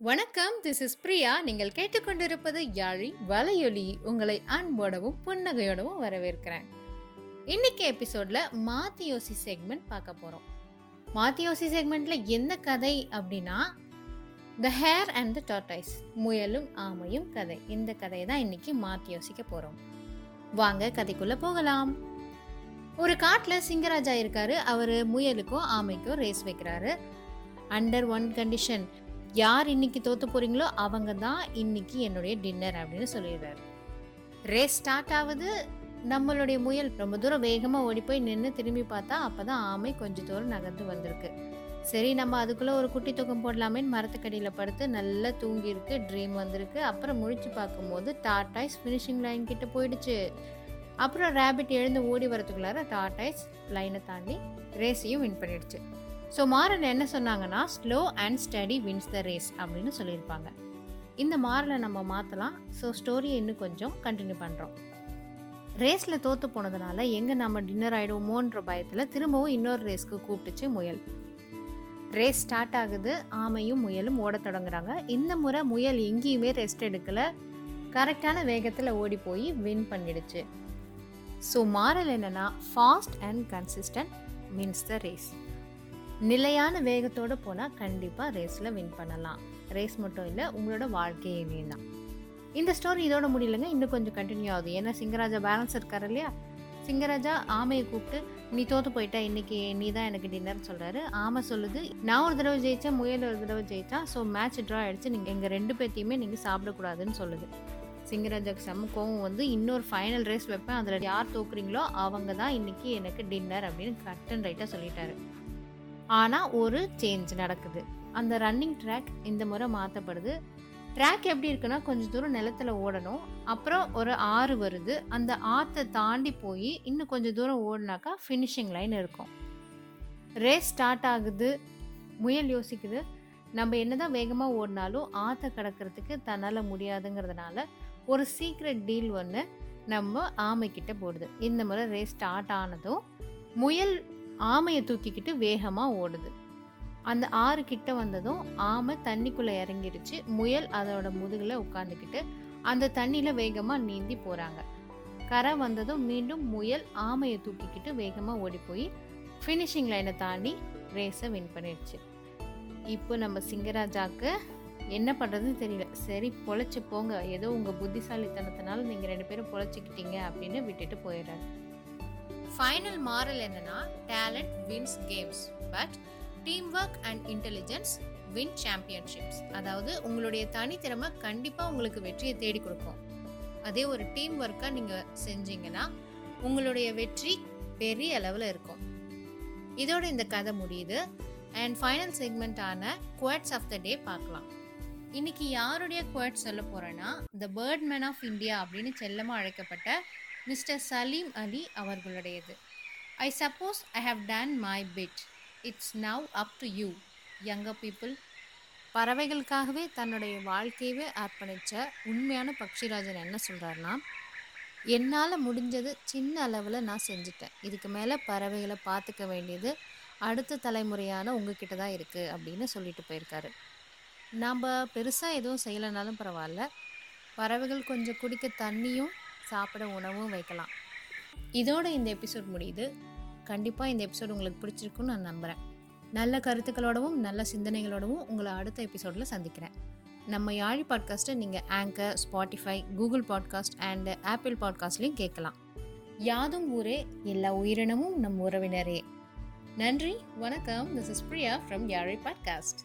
வணக்கம் this is Priya. நீங்கள் கேட்டுக்கொண்டிருப்பது யாழி வலையொலி. உங்களை அன்போடவும் புன்னகையோடவும் வரவேற்கிறேன். இன்னைக்கு எபிசோட்ல மாத்தியோசி செக்மெண்ட் பார்க்க போறோம். மாத்தியோசி செக்மெண்ட்ல என்ன கதை அப்படின்னா the hare and the tortoise முயலும் ஆமையும் கதை. இந்த கதையை தான் இன்னைக்கு மாத்தி யோசிக்க போறோம். வாங்க கதைக்குள்ள போகலாம். ஒரு காட்டில் சிங்கராஜா இருக்காரு. அவர் முயலுக்கோ ஆமைக்கோ ரேஸ் வைக்கிறாரு. அண்டர் ஒன் கண்டிஷன் யார் இன்னைக்கு தோத்து போறீங்களோ அவங்க தான் இன்னைக்கு என்னுடைய டின்னர் அப்படின்னு சொல்லிடுறாரு. ரேஸ் ஸ்டார்ட் ஆகுது. நம்மளுடைய முயல் ரொம்ப தூரம் வேகமாக ஓடி போய் நின்று திரும்பி பார்த்தா அப்பதான் ஆமை கொஞ்சம் தூரம் நகர்ந்து வந்திருக்கு. சரி நம்ம அதுக்குள்ளே ஒரு குட்டி தூக்கம் போடலாமேன்னு மரத்துக்கடியில் படுத்து நல்லா தூங்கியிருக்கு. ட்ரீம் வந்திருக்கு. அப்புறம் முழிச்சு பார்க்கும்போது டாட்டாய்ஸ் ஃபினிஷிங் லைன் கிட்ட போயிடுச்சு. அப்புறம் ரேபிட் எழுந்து ஓடி வரதுக்குள்ளார டாட்டாய்ஸ் லைனை தாண்டி ரேஸையும் வின் பண்ணிடுச்சு. ஸோ மாரல் என்ன சொன்னாங்கன்னா slow and steady wins the race அப்படின்னு சொல்லியிருப்பாங்க. இந்த மாரலை நம்ம மாற்றலாம் ஸோ ஸ்டோரியை இன்னும் கொஞ்சம் கண்டினியூ பண்ணுறோம் ரேஸில் தோற்று போனதுனால எங்கே நம்ம டின்னர் ஆகிடுவோமோன்ற பயத்தில் திரும்பவும் இன்னொரு ரேஸ்க்கு கூப்பிட்டுச்சு முயல். ரேஸ் ஸ்டார்ட் ஆகுது. ஆமையும் முயலும் ஓட தொடங்குறாங்க. இந்த முறை முயல் எங்கேயுமே ரெஸ்ட் எடுக்கலை. கரெக்டான வேகத்தில் ஓடி போய் வின் பண்ணிடுச்சு. ஸோ மாரல் என்னென்னா fast and consistent wins the race நிலையான வேகத்தோடு போனால் கண்டிப்பாக ரேஸில் வின் பண்ணலாம். ரேஸ் மட்டும் இல்லை உங்களோட வாழ்க்கையிலையும் தான் இந்த ஸ்டோரி இதோட முடியலங்க. இன்னும் கொஞ்சம் கண்டினியூ ஆகுது. ஏன்னா சிங்கராஜா பேலன்ஸ் இருக்கார் இல்லையா? சிங்கராஜா ஆமையை கூப்பிட்டு நீ தோற்று போயிட்டா. இன்னைக்கு நீ தான் எனக்கு டின்னர் சொல்கிறாரு ஆமை சொல்லுது நான் ஒரு தடவை ஜெயித்தேன் முயல் ஒரு தடவை ஜெயித்தா ஸோ மேட்ச் ட்ரா ஆகிடுச்சு நீங்கள் எங்கள் ரெண்டு பேர்த்தையுமே நீங்கள் சாப்பிடக்கூடாதுன்னு சொல்லுது. சிங்கராஜாக்கு செம்ம கோவம் வந்து இன்னொரு ஃபைனல் ரேஸ் வைப்பேன். அதில் யார் தோக்குறீங்களோ அவங்க தான் இன்னைக்கு எனக்கு டின்னர் அப்படின்னு கட் அண்ட் ரைட்டாக சொல்லிட்டாரு. ஆனால் ஒரு சேஞ்ச் நடக்குது. அந்த ரன்னிங் ட்ராக் இந்த முறை மாற்றப்படுது ட்ராக் எப்படி இருக்குன்னா கொஞ்சம் தூரம் நிலத்துல ஓடணும். அப்புறம் ஒரு ஆறு வருது. அந்த ஆற்றை தாண்டி போய் இன்னும் கொஞ்சம் தூரம் ஓடினாக்கா ஃபினிஷிங் லைன் இருக்கும். ரேஸ் ஸ்டார்ட் ஆகுது. முயல் யோசிக்குது. நம்ம என்னதான் வேகமாக ஓடினாலும் ஆற்றை கடக்கிறதுக்கு தன்னால் முடியாதுங்கிறதுனால ஒரு சீக்ரெட் டீல் ஒன்று நம்ம ஆமைக்கிட்ட போடுது. இந்த முறை ரேஸ் ஸ்டார்ட் ஆனதும் முயல் ஆமையை தூக்கிக்கிட்டு வேகமாக ஓடுது. அந்த ஆறு கிட்ட வந்ததும் ஆமை தண்ணிக்குள்ளே இறங்கிருச்சு. முயல் அதோட முதுகில் உட்காந்துக்கிட்டு அந்த தண்ணியில் வேகமாக நீந்தி போகிறாங்க கரை வந்ததும் மீண்டும் முயல் ஆமையை தூக்கிக்கிட்டு வேகமாக ஓடி போய் ஃபினிஷிங் லைனை தாண்டி ரேஸை வின் பண்ணிடுச்சு. இப்போ நம்ம சிங்கராஜாக்கு என்ன பண்ணுறதுன்னு தெரியல. சரி பொழைச்சி போங்க. ஏதோ உங்கள் புத்திசாலித்தனத்தினால நீங்கள் ரெண்டு பேரும் பொழைச்சிக்கிட்டீங்க அப்படின்னு விட்டுட்டு போயிடுறாரு. ஃபைனல் மாரல் என்னன்னா talent wins games but team work and intelligence win championships அதாவது உங்களுடைய தனித்திறமை கண்டிப்பாக உங்களுக்கு வெற்றியை தேடி கொடுக்கும். அதே ஒரு டீம் ஒர்க்காக நீங்கள் செஞ்சீங்கன்னா உங்களுடைய வெற்றி பெரிய அளவில் இருக்கும். இதோட இந்த கதை முடியுது. அண்ட் ஃபைனல் செக்மெண்ட்டான குவட்ஸ் ஆஃப் த டே பார்க்கலாம். இன்னைக்கு யாருடைய குவாட் சொல்ல போகிறேன்னா the bird man of India அப்படின்னு செல்லமாக அழைக்கப்பட்ட mister Salim Ali அவர்களுடையது. I suppose I have done my bit it's now up to you younger people பறவைகளுக்காகவே தன்னுடைய வாழ்க்கையவே அர்ப்பணித்த உண்மையான பக்ஷிராஜன் என்ன சொல்கிறாருன்னா என்னால் முடிஞ்சது சின்ன அளவில் நான் செஞ்சுட்டேன். இதுக்கு மேலே பறவைகளை பார்த்துக்க வேண்டியது அடுத்த தலைமுறையான உங்ககிட்ட தான் இருக்குது அப்படின்னு சொல்லிட்டு போயிருக்காரு. நாம் பெருசாக எதுவும் செய்யலைனாலும் பரவாயில்ல. பறவைகள் கொஞ்சம் குடிக்க தண்ணியும் சாப்பிட உணவும் வைக்கலாம். இதோட இந்த எபிசோட் முடியுது. கண்டிப்பாக இந்த எபிசோட் உங்களுக்கு பிடிச்சிருக்குன்னு நான் நம்புகிறேன் நல்ல கருத்துக்களோடவும் நல்ல சிந்தனைகளோடவும் உங்களை அடுத்த எபிசோடில் சந்திக்கிறேன். நம்ம யாழி பாட்காஸ்ட்டை நீங்கள் anchor Spotify Google podcast and Apple பாட்காஸ்ட்லேயும் கேட்கலாம். யாதும் ஊரே எல்லா உயிரினமும் நம் உறவினரே. நன்றி வணக்கம். This is Priya from Yaazhi podcast